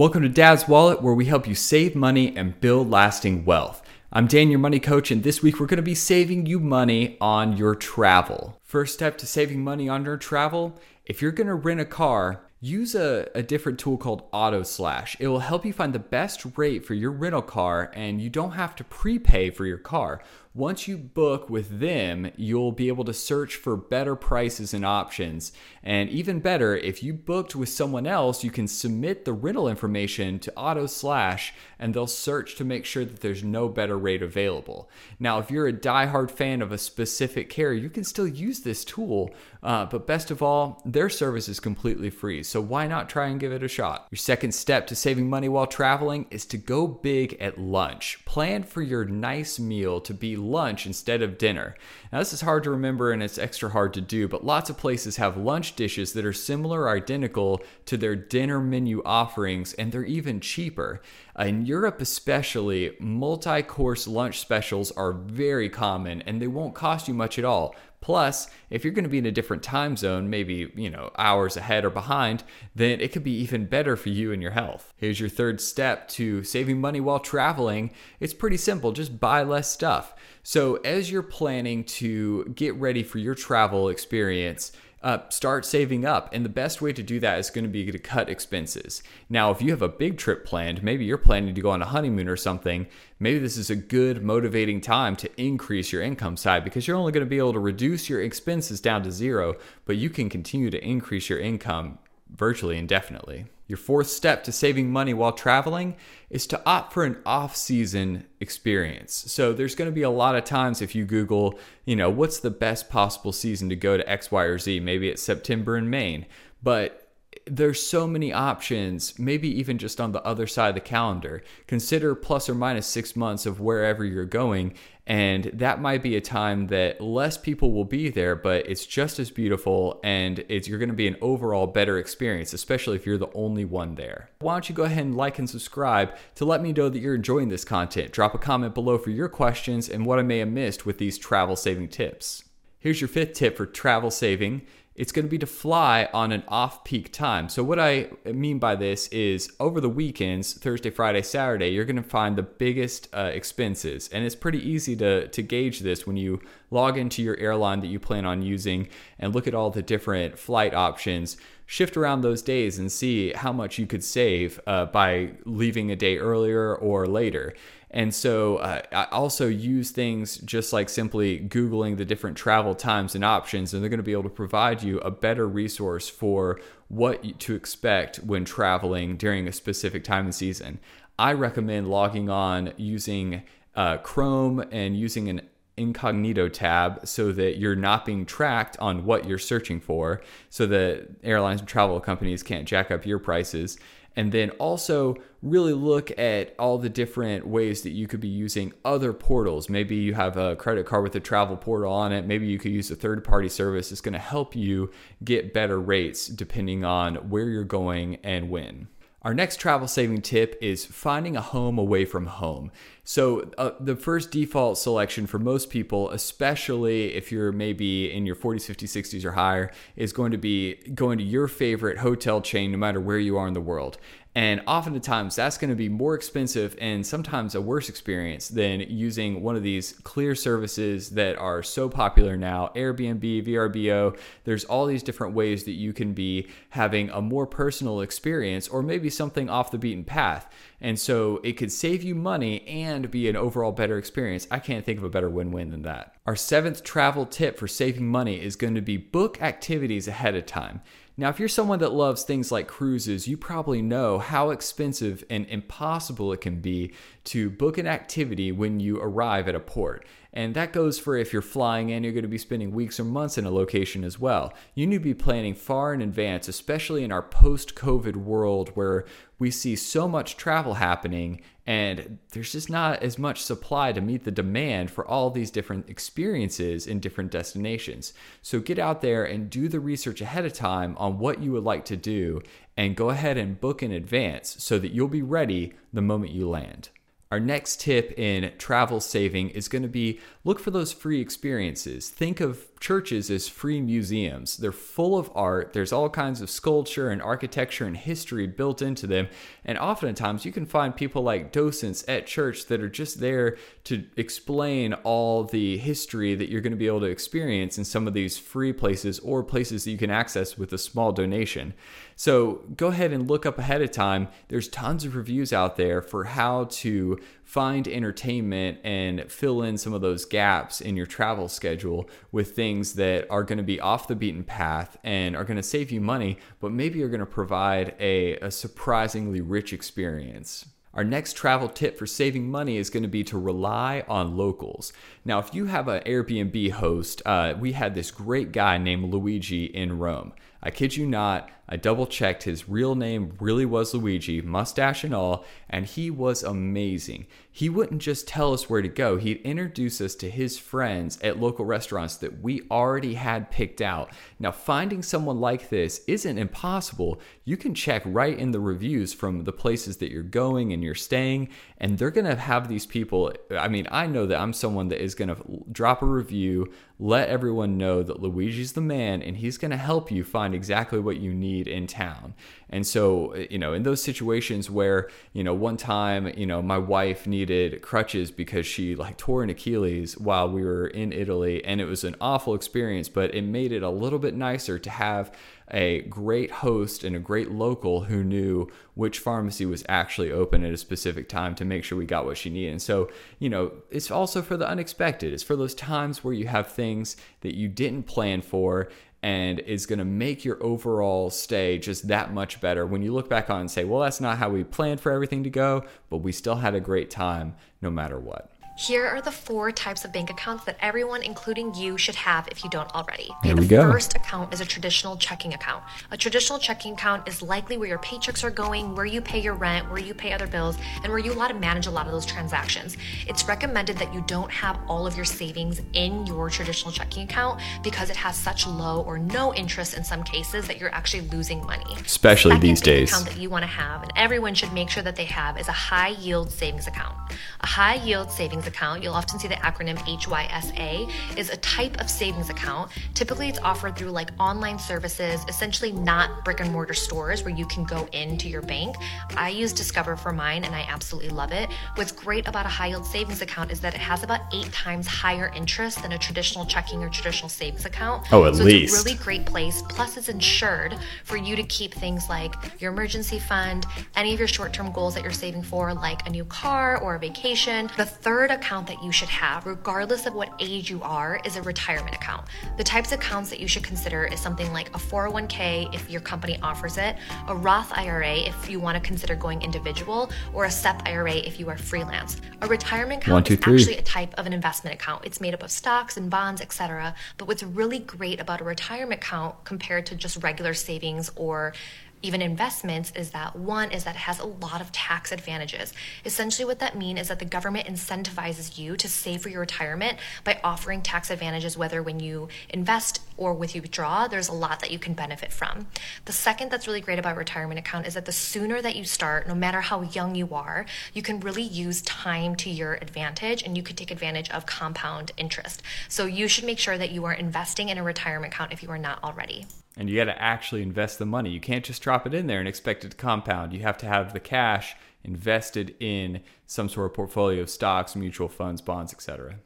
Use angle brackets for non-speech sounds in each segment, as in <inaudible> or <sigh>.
Welcome to Dad's Wallet, where we help you save money and build lasting wealth. I'm Dan, your money coach, and this week we're going to be saving you money on your travel. First step to saving money on your travel if you're going to rent a car, use a, a different tool called Auto Slash. It will help you find the best rate for your rental car, and you don't have to prepay for your car. Once you book with them, you'll be able to search for better prices and options. And even better, if you booked with someone else, you can submit the rental information to Auto Slash and they'll search to make sure that there's no better rate available. Now, if you're a die-hard fan of a specific carrier, you can still use this tool, uh, but best of all, their service is completely free. So why not try and give it a shot? Your second step to saving money while traveling is to go big at lunch. Plan for your nice meal to be lunch instead of dinner. Now, this is hard to remember and it's extra hard to do, but lots of places have lunch dishes that are similar or identical to their dinner menu offerings, and they're even cheaper. In Europe, especially, multi course lunch specials are very common and they won't cost you much at all. Plus, if you're going to be in a different time zone, maybe, you know, hours ahead or behind, then it could be even better for you and your health. Here's your third step to saving money while traveling. It's pretty simple, just buy less stuff. So, as you're planning to get ready for your travel experience, uh, start saving up. And the best way to do that is going to be to cut expenses. Now, if you have a big trip planned, maybe you're planning to go on a honeymoon or something, maybe this is a good motivating time to increase your income side because you're only going to be able to reduce your expenses down to zero, but you can continue to increase your income virtually indefinitely. Your fourth step to saving money while traveling is to opt for an off season experience. So there's going to be a lot of times if you Google, you know, what's the best possible season to go to X, Y, or Z? Maybe it's September in Maine. But there's so many options, maybe even just on the other side of the calendar. Consider plus or minus six months of wherever you're going, and that might be a time that less people will be there, but it's just as beautiful and it's you're to be an overall better experience, especially if you're the only one there. Why don't you go ahead and like and subscribe to let me know that you're enjoying this content? Drop a comment below for your questions and what I may have missed with these travel saving tips. Here's your fifth tip for travel saving it's going to be to fly on an off peak time. So, what I mean by this is over the weekends, Thursday, Friday, Saturday, you're going to find the biggest uh, expenses. And it's pretty easy to, to gauge this when you log into your airline that you plan on using and look at all the different flight options. Shift around those days and see how much you could save uh, by leaving a day earlier or later. And so uh, I also use things just like simply Googling the different travel times and options, and they're going to be able to provide you a better resource for what to expect when traveling during a specific time and season. I recommend logging on using uh, Chrome and using an incognito tab so that you're not being tracked on what you're searching for so that airlines and travel companies can't jack up your prices and then also really look at all the different ways that you could be using other portals. Maybe you have a credit card with a travel portal on it. Maybe you could use a third party service. It's going to help you get better rates depending on where you're going and when. Our next travel saving tip is finding a home away from home. So, uh, the first default selection for most people, especially if you're maybe in your 40s, 50s, 60s, or higher, is going to be going to your favorite hotel chain no matter where you are in the world. And oftentimes that's going to be more expensive and sometimes a worse experience than using one of these clear services that are so popular now Airbnb, VRBO. There's all these different ways that you can be having a more personal experience or maybe something off the beaten path. And so it could save you money and be an overall better experience. I can't think of a better win win than that. Our seventh travel tip for saving money is going to be book activities ahead of time. Now, if you're someone that loves things like cruises, you probably know how expensive and impossible it can be to book an activity when you arrive at a port. And that goes for if you're flying and you're going to be spending weeks or months in a location as well. You need to be planning far in advance, especially in our post COVID world where we see so much travel happening and there's just not as much supply to meet the demand for all these different experiences in different destinations. So get out there and do the research ahead of time on what you would like to do and go ahead and book in advance so that you'll be ready the moment you land. Our next tip in travel saving is going to be look for those free experiences. Think of churches as free museums. They're full of art. There's all kinds of sculpture and architecture and history built into them. And oftentimes you can find people like docents at church that are just there to explain all the history that you're going to be able to experience in some of these free places or places that you can access with a small donation. So go ahead and look up ahead of time. There's tons of reviews out there for how to find entertainment and fill in some of those gaps in your travel schedule with things that are going to be off the beaten path and are going to save you money, but maybe are going to provide a, a surprisingly rich experience. Our next travel tip for saving money is going to be to rely on locals. Now, if you have an Airbnb host, uh, we had this great guy named Luigi in Rome. I kid you not, I double checked. His real name really was Luigi, mustache and all, and he was amazing. He wouldn't just tell us where to go, he'd introduce us to his friends at local restaurants that we already had picked out. Now, finding someone like this isn't impossible. You can check right in the reviews from the places that you're going and you're staying, and they're gonna have these people. I mean, I know that I'm someone that is gonna drop a review, let everyone know that Luigi's the man, and he's gonna help you find exactly what you need in town. And so, eh, you know, in those situations where, you know, one time, you know, my wife needed crutches because she like tore an Achilles while we were in Italy and it was an awful experience, but it made it a little bit nicer to have a great host and a great local who knew which pharmacy was actually open at a specific time to make sure we got what she needed. And so, you know, it's also for the unexpected. It's for those times where you have things that you didn't plan for and is going to make your overall stay just that much better when you look back on and say, well, that's not how we planned for everything to go, but we still had a great time no matter what. Here are the four types of bank accounts that everyone, including you, should have if you don't already. Here the we go. first account is a traditional checking account. A traditional checking account is likely where your paychecks are going, where you pay your rent, where you pay other bills, and where you allow to manage a lot of those transactions. It's recommended that you don't have all of your savings in your traditional checking account because it has such low or no interest in some cases that you're actually losing money. Especially Second these days. Account that you want to have, and everyone should make sure that they have, is a high yield savings account. A high yield savings account, you'll often see the acronym HYSA, is a type of savings account. Typically, it's offered through like online services, essentially not brick and mortar stores where you can go into your bank. I use Discover for mine and I absolutely love it. What's great about a high yield savings account is that it has about eight times higher interest than a traditional checking or traditional savings account. Oh, at so least. It's a really great place. Plus, it's insured for you to keep things like your emergency fund, any of your short term goals that you're saving for, like a new car or a vacation. The third account that you should have, regardless of what age you are, is a retirement account. The types of accounts that you should consider is something like a 401k if your company offers it, a Roth IRA if you want to consider going individual, or a SEP IRA if you are freelance. A retirement account One, two, is actually a type of an investment account. It's made up of stocks and bonds, etc. But what's really great about a retirement account compared to just regular savings or even investments is that one is that it has a lot of tax advantages. Essentially, what that means is that the government incentivizes you to save for your retirement by offering tax advantages, whether when you invest or with you withdraw, there's a lot that you can benefit from. The second that's really great about retirement account is that the sooner that you start, no matter how young you are, you can really use time to your advantage and you can take advantage of compound interest. So you should make sure that you are investing in a retirement account if you are not already. And you got to actually invest the money. You can't just drop it in there and expect it to compound. You have to have the cash invested in some sort of portfolio of stocks, mutual funds, bonds, etc.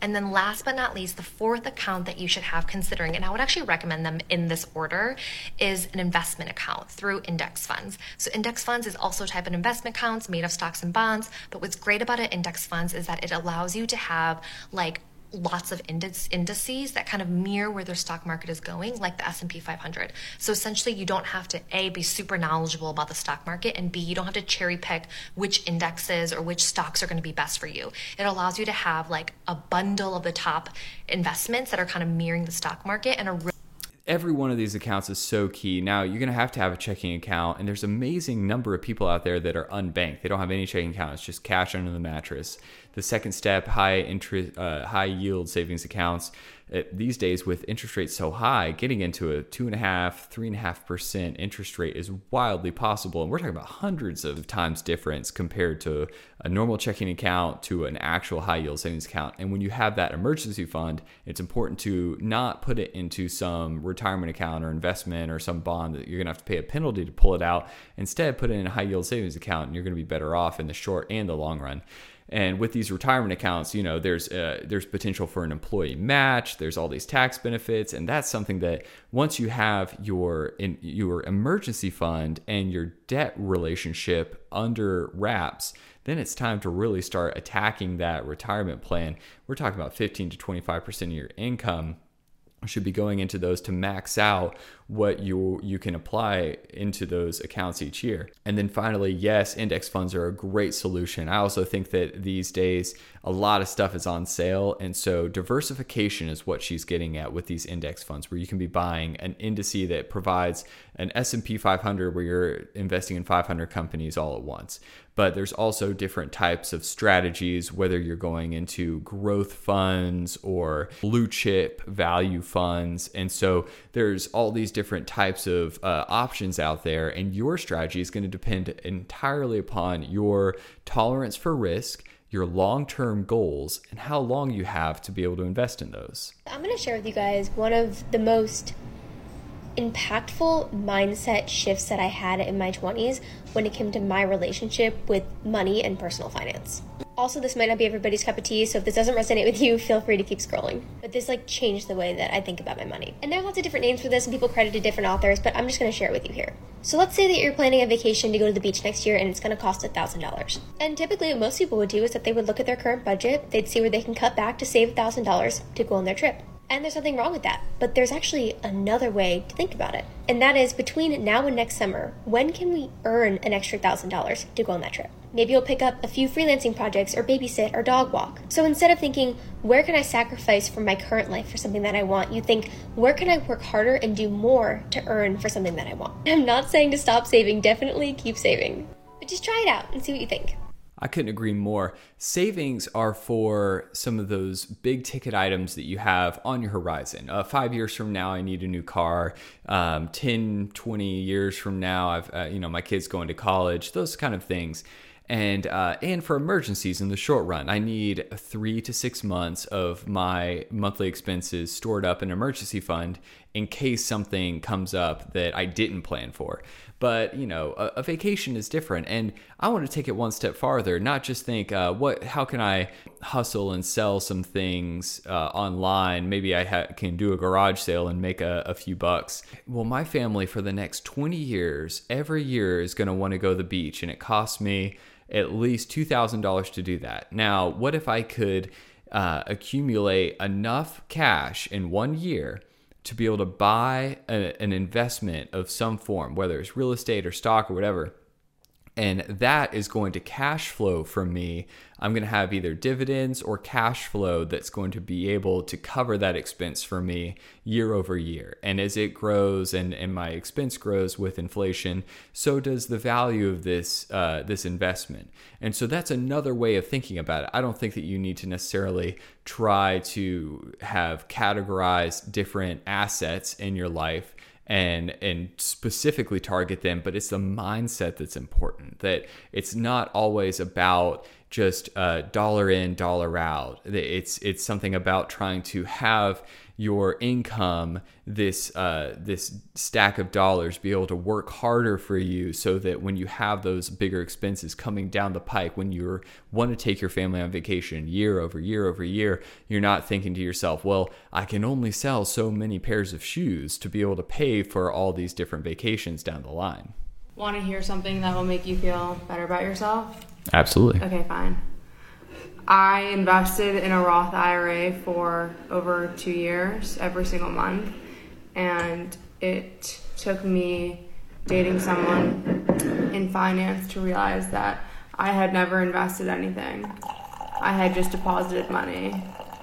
And then last but not least, the fourth account that you should have considering, and I would actually recommend them in this order, is an investment account through index funds. So index funds is also a type of investment accounts made of stocks and bonds, but what's great about an index funds is that it allows you to have like lots of indices, that kind of mirror where their stock market is going like the S&P 500. So essentially you don't have to A be super knowledgeable about the stock market and B you don't have to cherry pick which indexes or which stocks are going to be best for you. It allows you to have like a bundle of the top investments that are kind of mirroring the stock market and a really every one of these accounts is so key. Now you're gonna have to have a checking account, and there's an amazing number of people out there that are unbanked. They don't have any checking account. It's just cash under the mattress. The second step, high interest, uh, high yield savings accounts. it, these days with interest rates so high, getting into a two and a half, three and a half percent interest rate is wildly possible. And we're talking about hundreds of times difference compared to a normal checking account to an actual high yield savings account. And when you have that emergency fund, it's important to not put it into some retirement account or investment or some bond that you're going to have to pay a penalty to pull it out. Instead, put it in a high yield savings account and you're going to be better off in the short and the long run. And with these retirement accounts, you know, there's uh, there's potential for an employee match. There's all these tax benefits, and that's something that once you have your in your emergency fund and your debt relationship under wraps, then it's time to really start attacking that retirement plan. We're talking about 15 to 25 percent of your income should be going into those to max out what you you can apply into those accounts each year. And then finally, yes, index funds are a great solution. I also think that these days a lot of stuff is on sale and so diversification is what she's getting at with these index funds where you can be buying an index that provides an S&P 500 where you're investing in 500 companies all at once but there's also different types of strategies, whether you're going into growth funds or blue chip value funds. And so there's all these different types of uh, options out there, and your strategy is going to depend entirely upon your tolerance for risk. Your long term goals and how long you have to be able to invest in those. I'm going to share with you guys one of the most impactful mindset shifts that I had in my 20s when it came to my relationship with money and personal finance. Also, this might not be everybody's cup of tea, so if this doesn't resonate with <laughs> you, feel free to keep scrolling. But this like changed the way that I think about my money. And there are lots of different names for this, and people credited different authors, but I'm just gonna share it with you here. So let's say that you're planning a vacation to go to the beach next year and it's gonna cost $1,000. And typically, what most people would do is that they would look at their current budget, they'd see where they can cut back to save $1,000 to go on their trip. And there's nothing wrong with that. But there's actually another way to think about it. And that is between now and next summer, when can we earn an extra $1,000 to go on that trip? Maybe you'll pick up a few freelancing projects or babysit or dog walk. So instead of thinking, where can I sacrifice from my current life for something that I want, you think, where can I work harder and do more to earn for something that I want? <laughs> I'm not saying to stop saving, definitely keep saving. But just try it out and see what you think. I couldn't agree more. Savings are for some of those big ticket items that you have on your horizon. Uh, five years from now, I need a new car. Um, 10, 20 years from now, I've, uh, you know, my kid's going to college, those kind of things. And, uh, and for emergencies in the short run, I need three to six months of my monthly expenses stored up in an emergency fund in case something comes up that I didn't plan for. But you know, a, a, vacation is different, and I want to take it one step farther. Not just think, uh, what, how can I hustle and sell some things uh, online? Maybe I ha- can do a garage sale and make a, a few bucks. Well, my family for the next 20 years, every year is going to want to go to the beach, and it costs me at least two thousand dollars to do that. Now, what if I could uh, accumulate enough cash in one year? to be able to buy a, an investment of some form, whether it's real estate or stock or whatever. And that is going to cash flow from me. I'm going to have either dividends or cash flow that's going to be able to cover that expense for me year over year. And as it grows and, and my expense grows with inflation, so does the value of this uh, this investment. And so that's another way of thinking about it. I don't think that you need to necessarily try to have categorized different assets in your life and and specifically target them but it's the mindset that's important that it's not always about just uh, dollar in dollar out it's it's something about trying to have your income, this uh, this stack of dollars, be able to work harder for you, so that when you have those bigger expenses coming down the pike, when you want to take your family on vacation year over year over year, you're not thinking to yourself, "Well, I can only sell so many pairs of shoes to be able to pay for all these different vacations down the line." Want to hear something that will make you feel better about yourself? Absolutely. Okay, fine. I invested in a Roth IRA for over two years, every single month, and it took me dating someone in finance to realize that I had never invested anything. I had just deposited money.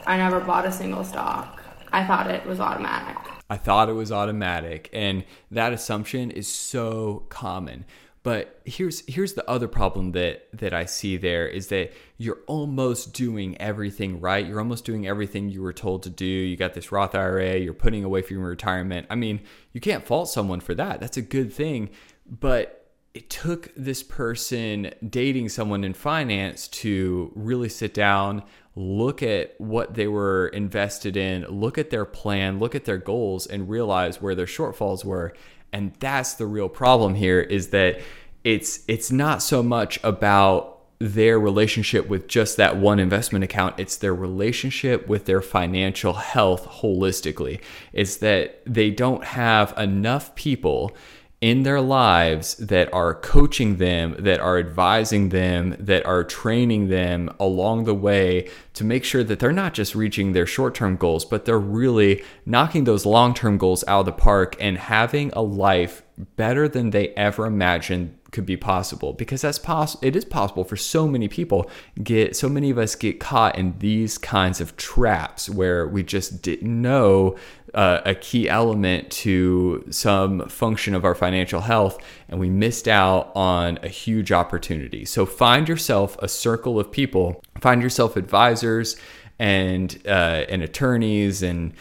I never bought a single stock. I thought it was automatic. I thought it was automatic. And that assumption is so common But here's here's the other problem that that I see there is that you're almost doing everything right. You're almost doing everything you were told to do. You got this Roth IRA, you're putting away for your retirement. I mean, you can't fault someone for that. That's a good thing. But it took this person dating someone in finance to really sit down, look at what they were invested in, look at their plan, look at their goals, and realize where their shortfalls were. And that's the real problem here is that it's it's not so much about their relationship with just that one investment account it's their relationship with their financial health holistically it's that they don't have enough people in their lives that are coaching them, that are advising them, that are training them along the way to make sure that they're not just reaching their short term goals, but they're really knocking those long term goals out of the park and having a life better than they ever imagined could be possible because that's possible it is possible for so many people get so many of us get caught in these kinds of traps where we just didn't know uh, a key element to some function of our financial health and we missed out on a huge opportunity. So find yourself a circle of people find yourself advisors and uh, and attorneys and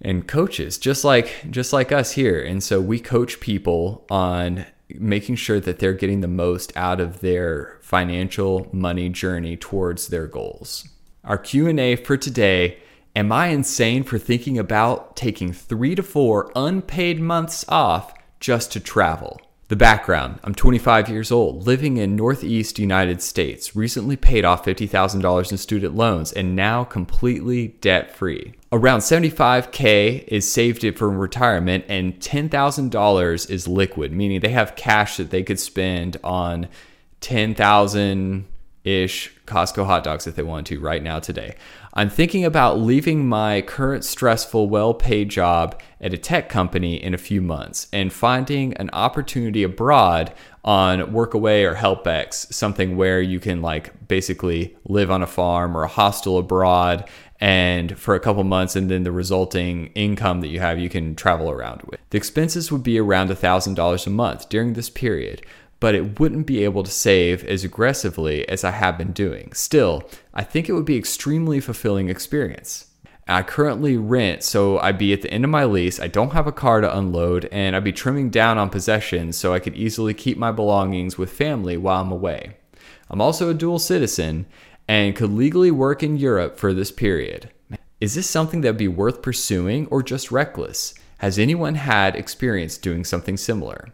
and coaches just like just like us here. And so we coach people on making sure that they're getting the most out of their financial money journey towards their goals. Our Q&A for today, am I insane for thinking about taking 3 to 4 unpaid months off just to travel? The background I'm 25 years old, living in Northeast United States, recently paid off $50,000 in student loans, and now completely debt free. Around 75K is saved for retirement, and $10,000 is liquid, meaning they have cash that they could spend on 10,000 ish Costco hot dogs if they want to right now today. I'm thinking about leaving my current stressful, well paid job at a tech company in a few months and finding an opportunity abroad on Workaway or HelpX, something where you can like basically live on a farm or a hostel abroad and for a couple months and then the resulting income that you have you can travel around with. The expenses would be around $1,000 a month during this period but it wouldn't be able to save as aggressively as I have been doing. Still, I think it would be extremely fulfilling experience. I currently rent, so I'd be at the end of my lease. I don't have a car to unload, and I'd be trimming down on possessions so I could easily keep my belongings with family while I'm away. I'm also a dual citizen and could legally work in Europe for this period. Is this something that'd be worth pursuing or just reckless? Has anyone had experience doing something similar?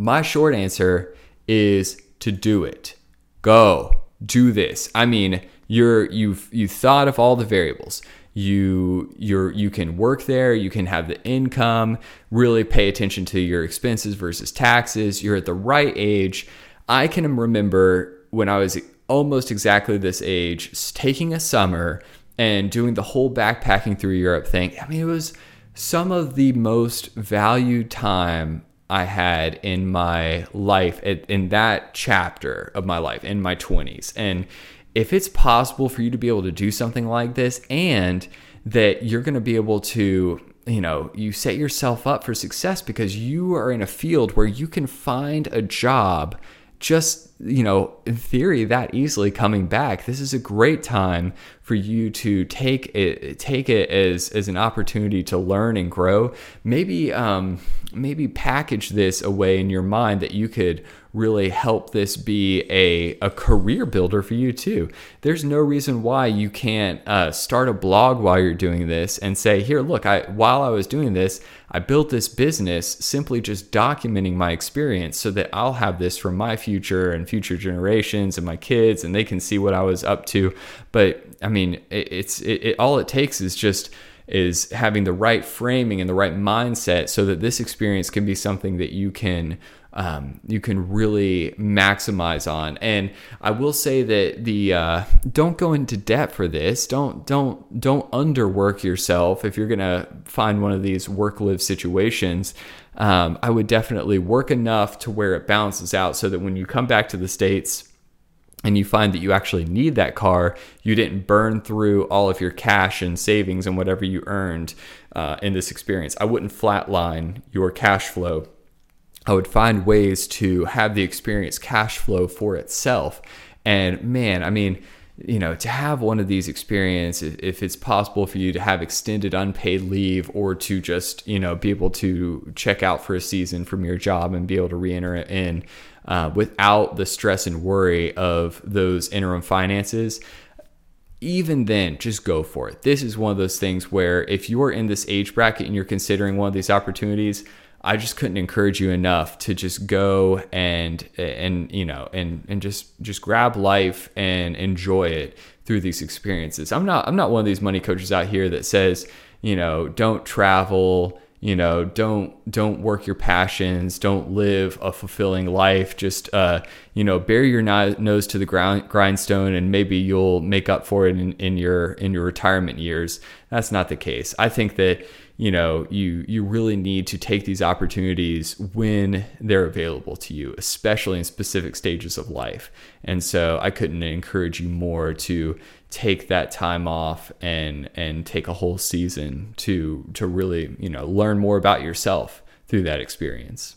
My short answer is to do it. Go do this. I mean, you're you've you've thought of all the variables. You you're you can work there, you can have the income, really pay attention to your expenses versus taxes. You're at the right age. I can remember when I was almost exactly this age taking a summer and doing the whole backpacking through Europe thing. I mean, it was some of the most valued time I had in my life, in that chapter of my life, in my 20s. And if it's possible for you to be able to do something like this and that you're going to be able to you know you set yourself up for success because you are in a field where you can find a job just you know in theory that easily coming back. This is a great time for you to take it take it as as an opportunity to learn and grow. Maybe um maybe package this away in your mind that you could really help this be a, a career builder for you too. There's no reason why you can't uh, start a blog while you're doing this and say, here, look, I while I was doing this, I built this business simply just documenting my experience so that I'll have this for my future and future generations and my kids and they can see what I was up to. But I mean, it, it's it, it all it takes is just is having the right framing and the right mindset so that this experience can be something that you can um, you can really maximize on. And I will say that the uh, don't go into debt for this. Don't don't don't underwork yourself if you're gonna find one of these work live situations. Um, I would definitely work enough to where it balances out so that when you come back to the states and you find that you actually need that car, you didn't burn through all of your cash and savings and whatever you earned uh, in this experience. I wouldn't flatline your cash flow I would find ways to have the experience cash flow for itself. And man, I mean, you know, to have one of these experiences, if it's possible for you to have extended unpaid leave or to just, you know, be able to check out for a season from your job and be able to re-enter it in uh, without the stress and worry of those interim finances, even then, just go for it. This is one of those things where if you're in this age bracket and you're considering one of these opportunities, I just couldn't encourage you enough to just go and and you know and and just just grab life and enjoy it through these experiences. I'm not I'm not one of these money coaches out here that says, you know, don't travel, you know, don't don't work your passions, don't live a fulfilling life. Just uh, you know, bury your nose to the ground grindstone, and maybe you'll make up for it in, in your in your retirement years. That's not the case. I think that you know you you really need to take these opportunities when they're available to you especially in specific stages of life. And so i couldn't encourage you more to take that time off and and take a whole season to to really you know learn more about yourself through that experience